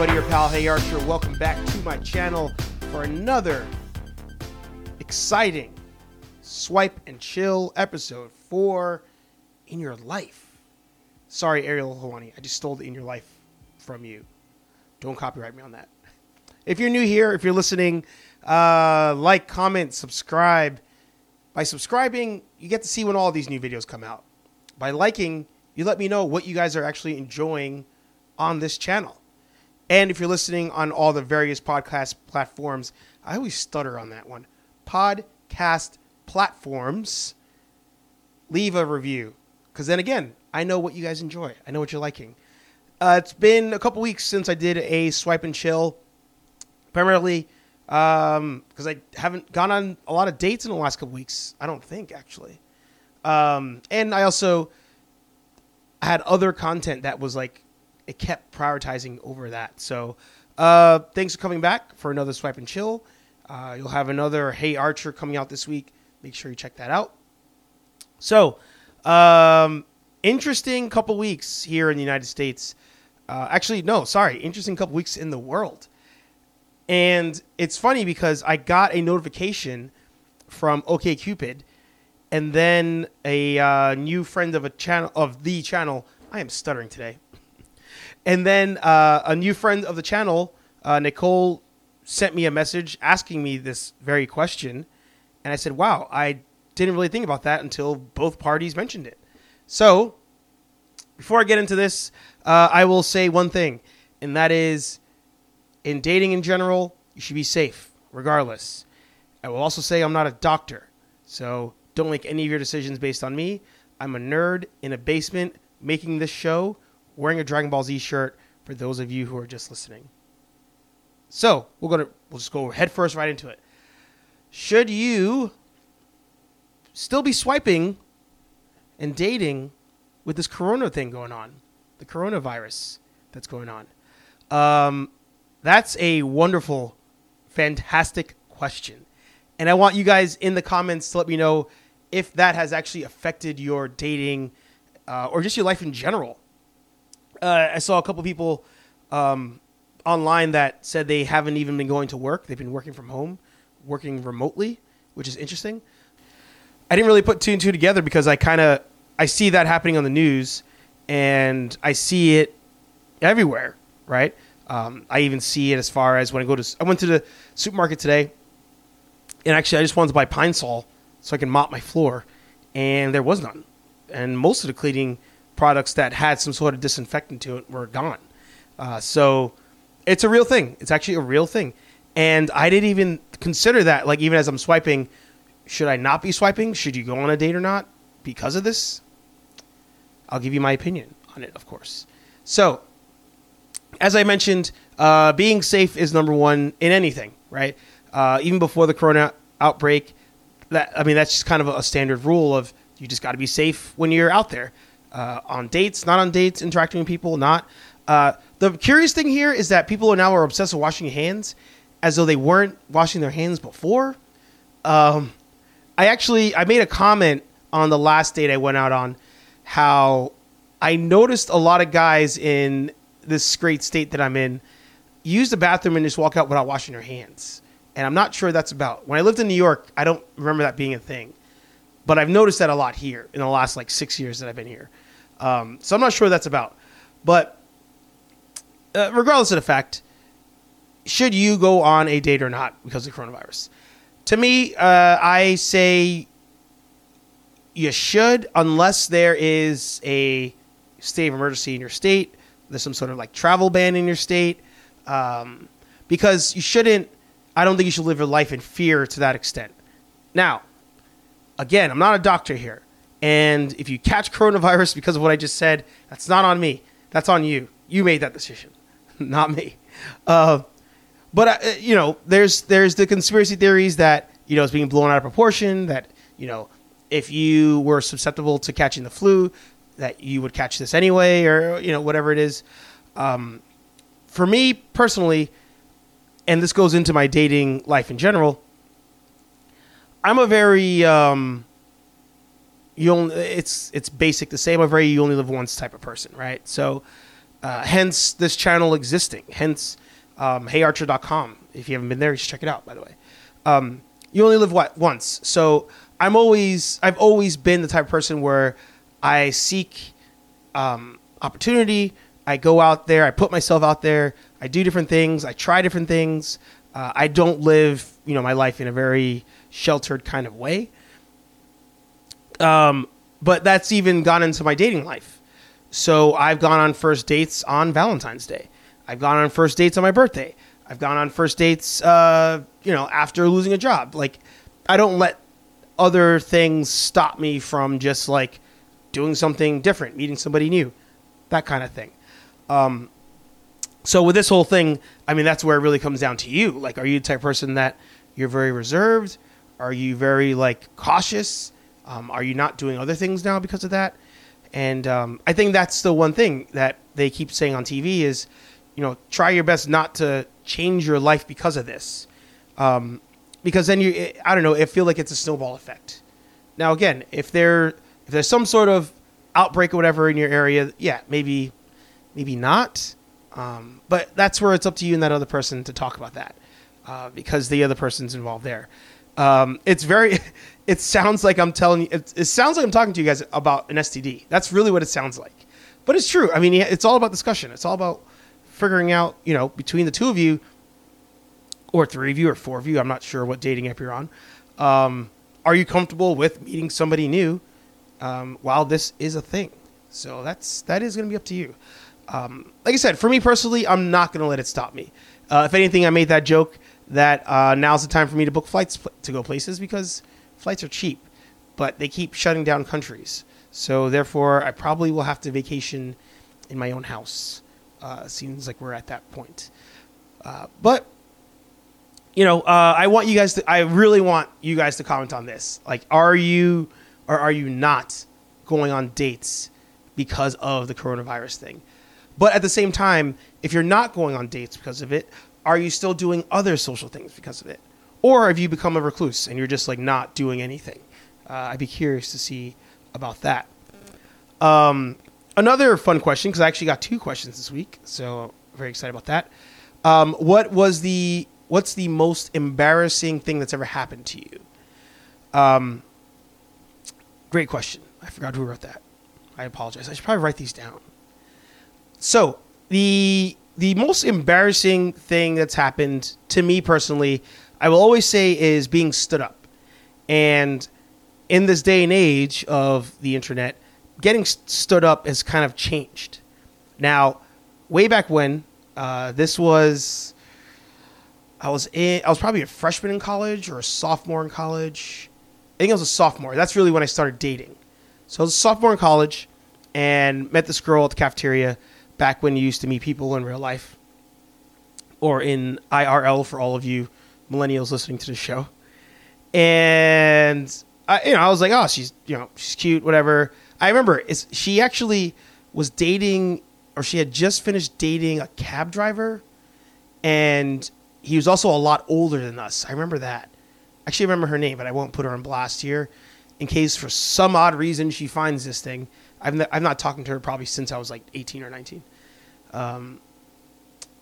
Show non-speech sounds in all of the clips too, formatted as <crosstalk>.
buddy, your pal, Hey Archer. Welcome back to my channel for another exciting swipe and chill episode for In Your Life. Sorry, Ariel Hawani, I just stole the In Your Life from you. Don't copyright me on that. If you're new here, if you're listening, uh, like, comment, subscribe. By subscribing, you get to see when all these new videos come out. By liking, you let me know what you guys are actually enjoying on this channel. And if you're listening on all the various podcast platforms, I always stutter on that one. Podcast platforms, leave a review. Because then again, I know what you guys enjoy. I know what you're liking. Uh, it's been a couple weeks since I did a swipe and chill, primarily because um, I haven't gone on a lot of dates in the last couple weeks. I don't think actually, um, and I also had other content that was like it kept prioritizing over that. So uh, thanks for coming back for another swipe and chill. Uh, you'll have another Hey Archer coming out this week. Make sure you check that out. So, um, interesting couple weeks here in the United States. Uh, actually, no, sorry, interesting couple weeks in the world. And it's funny because I got a notification from OKCupid, and then a uh, new friend of a channel of the channel. I am stuttering today. And then uh, a new friend of the channel, uh, Nicole, sent me a message asking me this very question, and I said, "Wow, I didn't really think about that until both parties mentioned it." So, before I get into this, uh, I will say one thing, and that is in dating in general, you should be safe, regardless. I will also say I'm not a doctor, so don't make any of your decisions based on me. I'm a nerd in a basement making this show, wearing a Dragon Ball Z shirt for those of you who are just listening. So we're gonna we'll just go head first right into it. Should you still be swiping and dating with this corona thing going on, the coronavirus that's going on? Um, that's a wonderful, fantastic question. And I want you guys in the comments to let me know if that has actually affected your dating uh, or just your life in general. Uh, I saw a couple people um, online that said they haven't even been going to work. They've been working from home, working remotely, which is interesting. I didn't really put two and two together because I kind of I see that happening on the news, and I see it everywhere, right? Um, I even see it as far as when I go to I went to the supermarket today, and actually I just wanted to buy Pine Sol so I can mop my floor, and there was none, and most of the cleaning products that had some sort of disinfectant to it were gone. Uh, so it's a real thing. It's actually a real thing, and I didn't even consider that. Like even as I'm swiping, should I not be swiping? Should you go on a date or not because of this? I'll give you my opinion on it, of course. So as I mentioned, uh, being safe is number one in anything, right? Uh, even before the corona outbreak, that I mean that's just kind of a standard rule of you just got to be safe when you're out there uh, on dates, not on dates, interacting with people, not. Uh, the curious thing here is that people are now are obsessed with washing hands, as though they weren't washing their hands before. Um, I actually I made a comment on the last date I went out on how I noticed a lot of guys in this great state that I'm in use the bathroom and just walk out without washing their hands. And I'm not sure that's about. When I lived in New York, I don't remember that being a thing. But I've noticed that a lot here in the last like six years that I've been here. Um, so I'm not sure that's about. But uh, regardless of the fact, should you go on a date or not because of coronavirus? To me, uh, I say you should, unless there is a state of emergency in your state there's some sort of like travel ban in your state, um, because you shouldn't. I don't think you should live your life in fear to that extent. Now, again, I'm not a doctor here, and if you catch coronavirus because of what I just said, that's not on me. That's on you. You made that decision, <laughs> not me. Uh, but uh, you know, there's there's the conspiracy theories that you know it's being blown out of proportion. That you know, if you were susceptible to catching the flu, that you would catch this anyway, or you know whatever it is. Um, for me personally, and this goes into my dating life in general. I'm a very um, you only it's it's basic to say I'm a very you only live once type of person, right? So Uh, hence this channel existing. Hence um, heyarcher.com. If you haven't been there, you should check it out. By the way, um, you only live what once, so I'm always I've always been the type of person where I seek um, opportunity. I go out there. I put myself out there. I do different things. I try different things. Uh, I don't live, you know, my life in a very sheltered kind of way. Um, but that's even gone into my dating life. So I've gone on first dates on Valentine's Day. I've gone on first dates on my birthday. I've gone on first dates, uh, you know, after losing a job. Like, I don't let other things stop me from just like doing something different, meeting somebody new, that kind of thing. Um, so with this whole thing, I mean, that's where it really comes down to you. Like, are you the type of person that you're very reserved? Are you very like cautious? Um, are you not doing other things now because of that? And um, I think that's the one thing that they keep saying on TV is, you know, try your best not to change your life because of this, um, because then you, I don't know, it feel like it's a snowball effect. Now, again, if there if there's some sort of outbreak or whatever in your area, yeah, maybe maybe not. Um, but that's where it's up to you and that other person to talk about that uh, because the other person's involved there. Um, it's very, <laughs> it sounds like I'm telling you, it, it, sounds like I'm talking to you guys about an STD. That's really what it sounds like. But it's true. I mean, it's all about discussion. It's all about figuring out, you know, between the two of you, or three of you, or four of you, I'm not sure what dating app you're on. Um, are you comfortable with meeting somebody new um, while this is a thing? So that's that is going to be up to you. Um, like I said, for me personally, I'm not going to let it stop me. Uh, if anything, I made that joke that uh, now's the time for me to book flights to go places because flights are cheap, but they keep shutting down countries. So therefore, I probably will have to vacation in my own house. Uh, seems like we're at that point. Uh, but you know, uh, I want you guys to. I really want you guys to comment on this. Like, are you or are you not going on dates because of the coronavirus thing? But at the same time, if you're not going on dates because of it, are you still doing other social things because of it? Or have you become a recluse and you're just like not doing anything? Uh, I'd be curious to see about that. Um, another fun question, because I actually got two questions this week, so very excited about that. Um, what was the what's the most embarrassing thing that's ever happened to you? Um, great question. I forgot who wrote that. I apologize. I should probably write these down. So the the most embarrassing thing that's happened to me personally, I will always say, is being stood up. And in this day and age of the internet, getting stood up has kind of changed. Now, way back when, uh, this was, I was in, I was probably a freshman in college or a sophomore in college. I think I was a sophomore. That's really when I started dating. So I was a sophomore in college and met this girl at the cafeteria back when you used to meet people in real life or in IRL for all of you millennials listening to the show. And I, you know, I was like, oh, she's, you know, she's cute, whatever. I remember is she actually was dating or she had just finished dating a cab driver and he was also a lot older than us. I remember that. Actually, I remember her name, but I won't put her on blast here in case for some odd reason she finds this thing. I've, I've not talked to her probably since I was like 18 or 19. Um,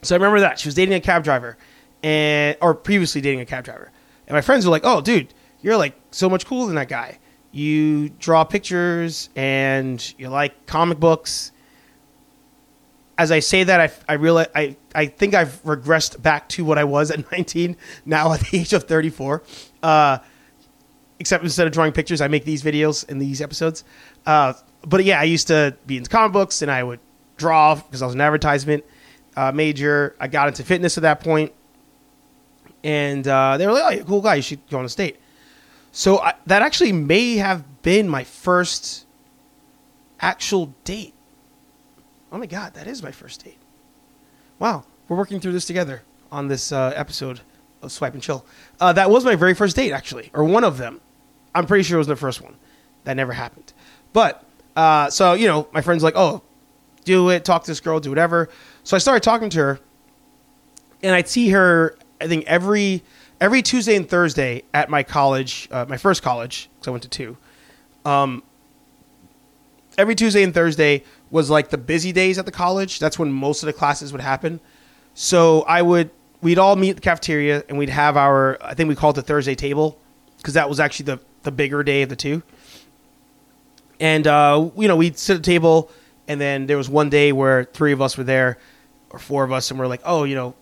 so I remember that she was dating a cab driver, and or previously dating a cab driver. And my friends were like, "Oh, dude, you're like so much cooler than that guy. You draw pictures and you like comic books." As I say that, I, I realize I, I think I've regressed back to what I was at <laughs> 19 now at the age of 34. Uh, except instead of drawing pictures, I make these videos in these episodes. Uh, but yeah, I used to be into comic books and I would draw because I was an advertisement uh, major. I got into fitness at that point, and uh, they were like, "Oh, you're a cool guy. You should go on the state." So I, that actually may have been my first actual date. Oh my god, that is my first date. Wow, we're working through this together on this uh, episode of Swipe and Chill. Uh, that was my very first date, actually, or one of them. I'm pretty sure it was the first one. That never happened. But uh, so you know, my friend's like, "Oh, do it, talk to this girl, do whatever. So I started talking to her, and I'd see her. I think every every Tuesday and Thursday at my college, uh, my first college, because I went to two. Um, every Tuesday and Thursday, was like the busy days at the college. That's when most of the classes would happen. So I would we'd all meet at the cafeteria and we'd have our I think we called it the Thursday table because that was actually the the bigger day of the two. And uh, you know we'd sit at table and then there was one day where three of us were there or four of us and we're like oh you know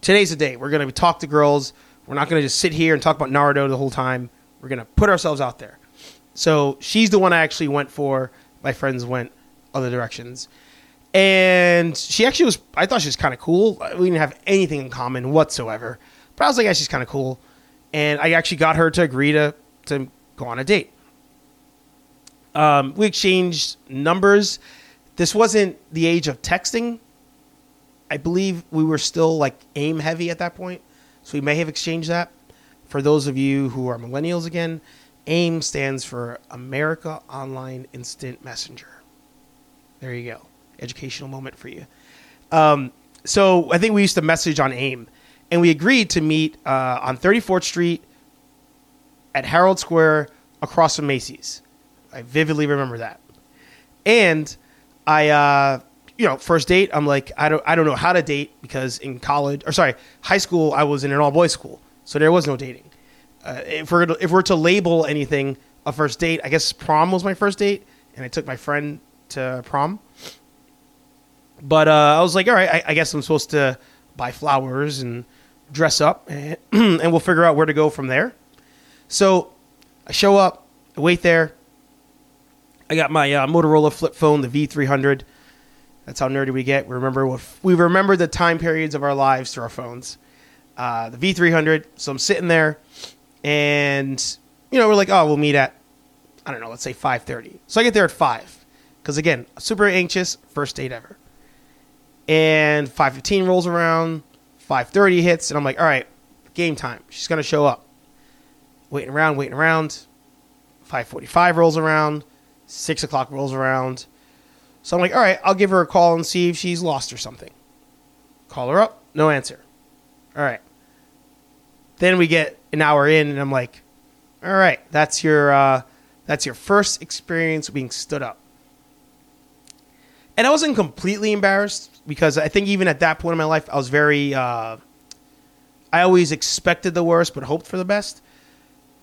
today's the day we're gonna talk to girls. We're not gonna just sit here and talk about Naruto the whole time. We're gonna put ourselves out there. So she's the one I actually went for. My friends went other directions. And she actually was, I thought she was kind of cool. We didn't have anything in common whatsoever. But I was like, yeah, she's kind of cool. And I actually got her to agree to, to go on a date. Um, we exchanged numbers. This wasn't the age of texting. I believe we were still like aim heavy at that point. So we may have exchanged that. For those of you who are millennials again, AIM stands for America Online Instant Messenger. There you go. Educational moment for you. Um, so I think we used to message on AIM, and we agreed to meet uh, on 34th Street at Herald Square across from Macy's. I vividly remember that. And I, uh, you know, first date, I'm like, I don't, I don't know how to date because in college, or sorry, high school, I was in an all boys school, so there was no dating uh, if we're if we're to label anything a first date, I guess prom was my first date, and I took my friend to prom. But uh, I was like, all right, I, I, guess I'm supposed to buy flowers and dress up, and, <clears throat> and we'll figure out where to go from there. So I show up, I wait there. I got my uh, Motorola flip phone, the V300. That's how nerdy we get. We remember we remember the time periods of our lives through our phones. Uh, the V300. So I'm sitting there and you know we're like, oh, we'll meet at I don't know, let's say five thirty. So I get there at five because again, super anxious, first date ever. And five fifteen rolls around, five thirty hits, and I'm like, all right, game time. She's gonna show up. Waiting around, waiting around. Five forty-five rolls around, six o'clock rolls around. So I'm like, all right, I'll give her a call and see if she's lost or something. Call her up, no answer. All right. Then we get an hour in, and I'm like, all right, that's your uh, that's your first experience being stood up. And I wasn't completely embarrassed because I think even at that point in my life, I was very. Uh, I always expected the worst, but hoped for the best.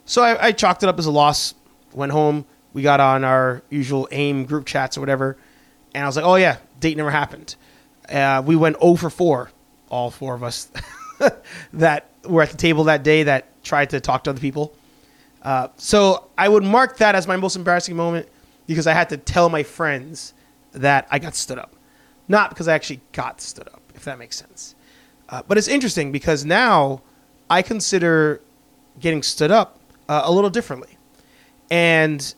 So I, I chalked it up as a loss. Went home. We got on our usual AIM group chats or whatever, and I was like, "Oh yeah, date never happened." Uh, we went 0 for 4, all four of us <laughs> that were at the table that day that tried to talk to other people. Uh, so I would mark that as my most embarrassing moment because I had to tell my friends that I got stood up, not because I actually got stood up, if that makes sense. Uh, but it's interesting because now I consider getting stood up uh, a little differently. And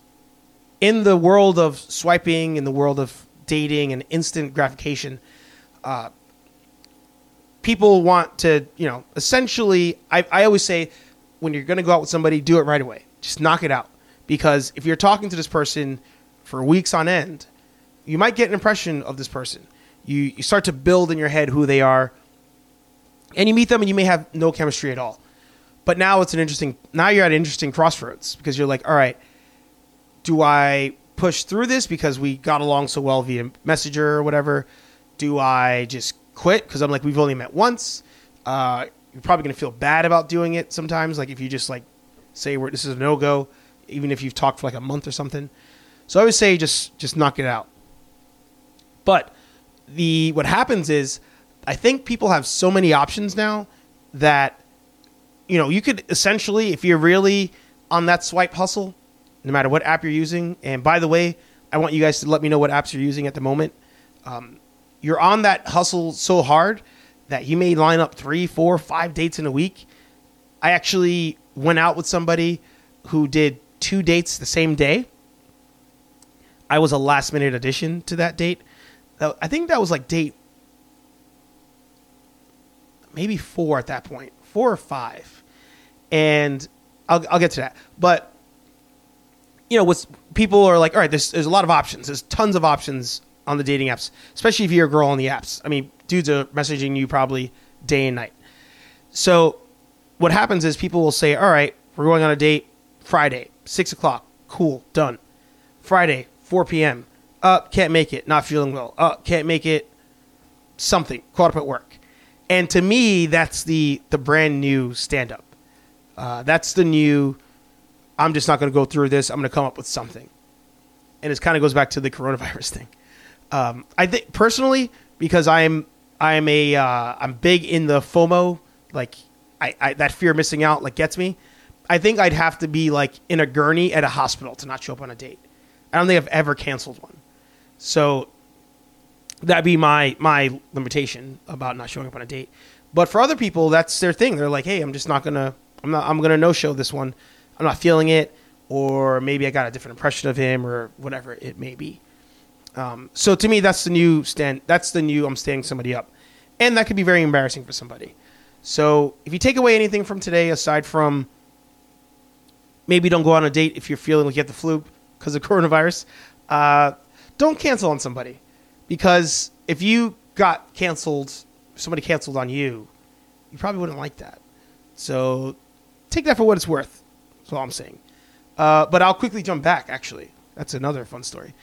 in the world of swiping, in the world of dating and instant gratification, uh, people want to, you know, essentially, I, I always say when you're going to go out with somebody, do it right away. Just knock it out. Because if you're talking to this person for weeks on end, you might get an impression of this person. You, you start to build in your head who they are, and you meet them and you may have no chemistry at all. But now it's an interesting, now you're at an interesting crossroads because you're like, all right, do I push through this because we got along so well via Messenger or whatever? Do I just quit because I'm like, we've only met once. Uh, you're probably to feel bad about doing it sometimes. Like if you just like say we're, this is a no go, even if you've talked for like a month or something. So I would say just just knock it out. But the what happens is I think people have so many options now that you know you could essentially if you're really on that swipe hustle, no matter what app you're using. And by the way, I want you guys to let me know what apps you're using at the moment. Um, you're on that hustle so hard that you may line up three, four, five dates in a week. I actually went out with somebody who did two dates the same day. I was a last minute addition to that date. I think that was like date maybe four at that point, four or five. And I'll, I'll get to that. But, you know, what's people are like, all right, there's, there's a lot of options. There's tons of options on the dating apps, especially if you're a girl on the apps. I mean, dudes are messaging you probably day and night. So what happens is people will say, all right, we're going on a date Friday, 6 o'clock. Cool, done. Friday, 4 p.m. Uh, can't make it. Not feeling well. Uh, can't make it. Something caught up at work. And to me, that's the the brand new stand up. Uh, that's the new. I'm just not going to go through this. I'm going to come up with something. And it kind of goes back to the coronavirus <laughs> thing. Um, I think personally, because I'm I'm a uh, I'm big in the FOMO, like I, I that fear of missing out like gets me. I think I'd have to be like in a gurney at a hospital to not show up on a date. I don't think I've ever canceled one. So that'd be my my limitation about not showing up on a date. But for other people, that's their thing. They're like, "Hey, I'm just not gonna I'm not I'm gonna no show this one. I'm not feeling it, or maybe I got a different impression of him, or whatever it may be." Um, so to me, that's the new stand. That's the new I'm standing somebody up, and that could be very embarrassing for somebody. So if you take away anything from today, aside from maybe don't go on a date if you're feeling like you have the flu because of <laughs> coronavirus, uh, don't cancel on somebody because if you got canceled, somebody canceled on you, you probably wouldn't like that. So take that for what it's worth. That's all I'm saying. Uh, but I'll quickly jump back. Actually, that's another fun story.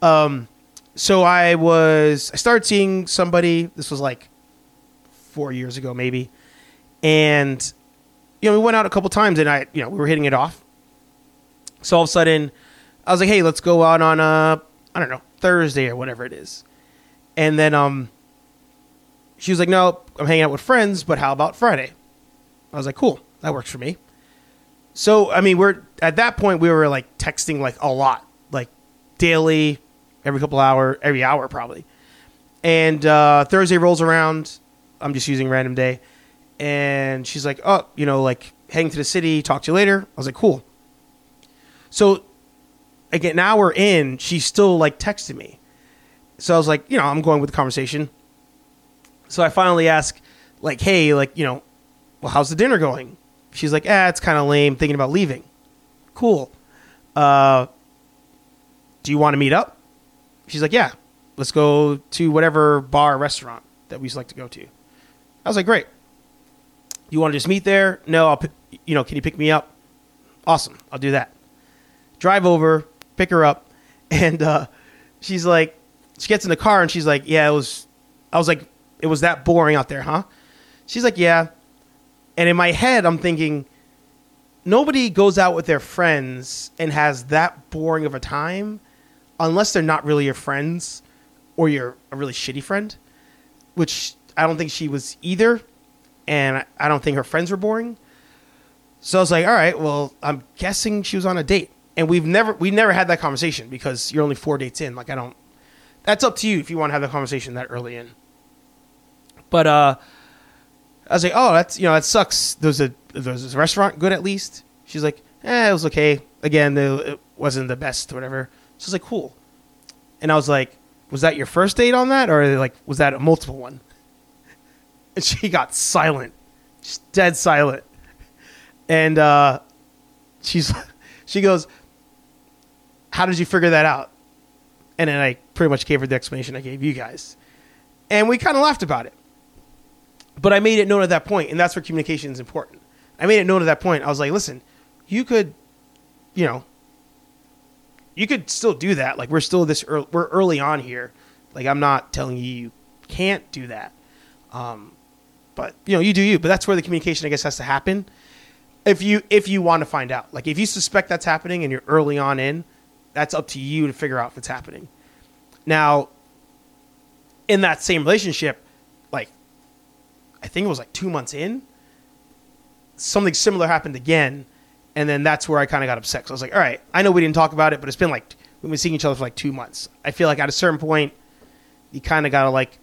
Um, so I was I started seeing somebody. This was like four years ago, maybe, and you know we went out a couple times, and I you know we were hitting it off. So all of a sudden, I was like, "Hey, let's go out on a I don't know Thursday or whatever it is," and then um, she was like, "No, I'm hanging out with friends, but how about Friday?" I was like, "Cool, that works for me." So I mean, we're at that point we were like texting like a lot, like daily, every couple hour, every hour probably. And uh, Thursday rolls around. I'm just using random day, and she's like, "Oh, you know, like heading to the city. Talk to you later." I was like, "Cool." So again, an hour in, she's still like texting me. So I was like, you know, I'm going with the conversation. So I finally ask, like, "Hey, like, you know, well, how's the dinner going?" She's like, "Ah, it's kind of lame. Thinking about leaving." Cool. Uh, do you want to meet up? She's like, yeah, let's go to whatever bar restaurant that we like to go to. I was like, great. You want to just meet there? No, I'll, you know, can you pick me up? Awesome, I'll do that. Drive over, pick her up, <laughs> and uh, she's like, she gets in the car and she's like, yeah, it was. I was like, it was that boring out there, huh? She's like, yeah. And in my head, I'm thinking, nobody goes out with their friends and has that boring of a time unless they're not really your friends or you're a really shitty friend, which I don't think she was either. And I don't think her friends were boring. So I was like, all right, well, I'm guessing she was on a date. And we've never we never had that conversation because you're only four dates in. Like I don't that's up to you if you want to have the conversation that early in. But uh I was like, oh, that's you know, that sucks. There's a there's restaurant good at least. She's like, eh, it was okay. Again, it wasn't the best, whatever. So I was like, cool. And I was like, was that your first date on that, or like was that a multiple one? <laughs> And she got silent, just dead silent. And uh, she's <laughs> she goes, "How did you figure that out?" And then I pretty much gave her the explanation I gave you guys, and we kind of laughed about it. But I made it known at that point, and that's where communication is important. I made it known at that point. I was like, "Listen, you could, you know, you could still do that. Like we're still this early, we're early on here. Like I'm not telling you you can't do that. Um, but you know, you do you. But that's where the communication, I guess, has to happen. If you if you want to find out, like if you suspect that's happening and you're early on in, that's up to you to figure out if it's happening. Now, in that same relationship, I think it was like two months in, something similar happened again and then that's where I kind of got upset. So I was like, all right, I know we didn't talk about it, but it's been like we've been seeing each other for like two months. I feel like at a certain point, you kind of got to like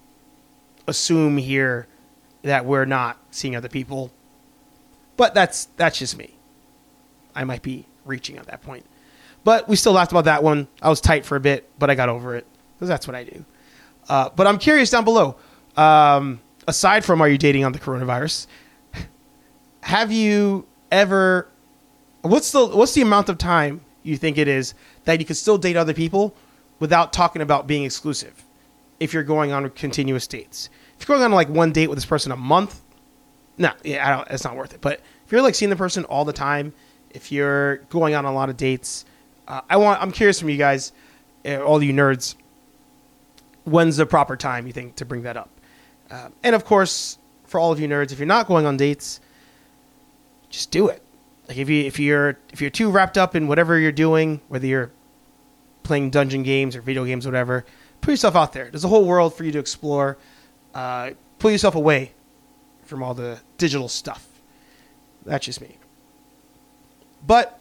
assume here that we're not seeing other people. But that's that's just me. I might be reaching at that point. But we still laughed about that one. I was tight for a bit, but I got over it because that's what I do. Uh, but I'm curious down below. Um, aside from are you dating on the coronavirus, have you ever What's the what's the amount of time you think it is that you can still date other people without talking about being exclusive? If you're going on continuous dates, if you're going on like one date with this person a month, no, yeah, I don't, it's not worth it. But if you're like seeing the person all the time, if you're going on a lot of dates, uh, I want I'm curious from you guys, uh, all you nerds, when's the proper time you think to bring that up? Uh, and of course, for all of you nerds, if you're not going on dates, just do it. Like if you if you're if you're too wrapped up in whatever you're doing, whether you're playing dungeon games or video games, or whatever, put yourself out there. There's a whole world for you to explore. Uh, pull yourself away from all the digital stuff. That's just me. But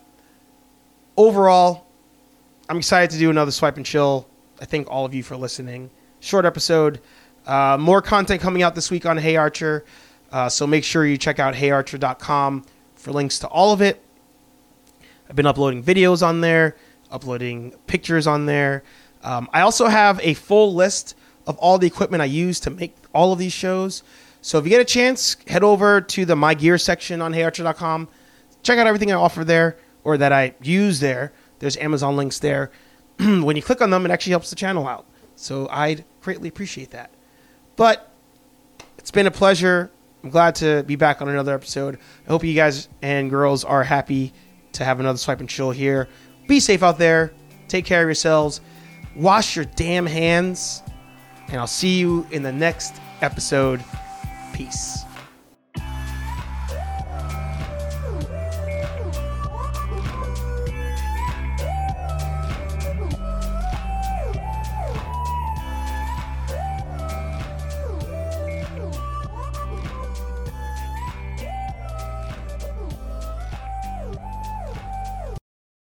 overall, I'm excited to do another swipe and chill. I thank all of you for listening. Short episode. Uh, more content coming out this week on Hey Archer. Uh, so make sure you check out heyarcher.com for links to all of it. I've been uploading videos on there, uploading pictures on there. Um, I also have a full list of all the equipment I use to make all of these shows. So if you get a chance, head over to the My Gear section on heyarcher.com. Check out everything I offer there or that I use there. There's Amazon links there. <clears throat> when you click on them, it actually helps the channel out. So I'd greatly appreciate that. But it's been a pleasure. I'm glad to be back on another episode. I hope you guys and girls are happy to have another swipe and chill here. Be safe out there. Take care of yourselves. Wash your damn hands. And I'll see you in the next episode. Peace.